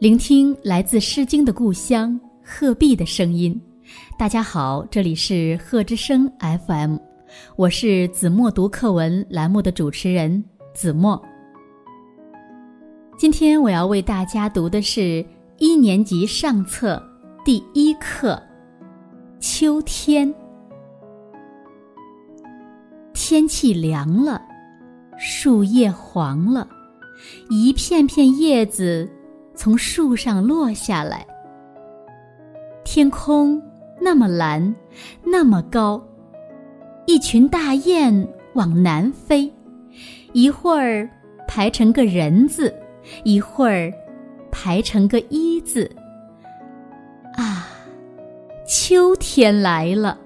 聆听来自《诗经》的故乡鹤壁的声音。大家好，这里是鹤之声 FM，我是子墨读课文栏目的主持人子墨。今天我要为大家读的是一年级上册第一课《秋天》。天气凉了，树叶黄了，一片片叶子。从树上落下来，天空那么蓝，那么高，一群大雁往南飞，一会儿排成个人字，一会儿排成个一字。啊，秋天来了！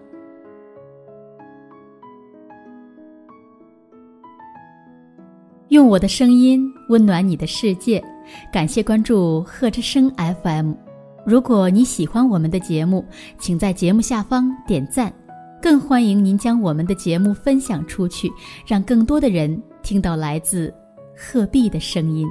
用我的声音温暖你的世界。感谢关注贺之声 FM。如果你喜欢我们的节目，请在节目下方点赞，更欢迎您将我们的节目分享出去，让更多的人听到来自鹤壁的声音。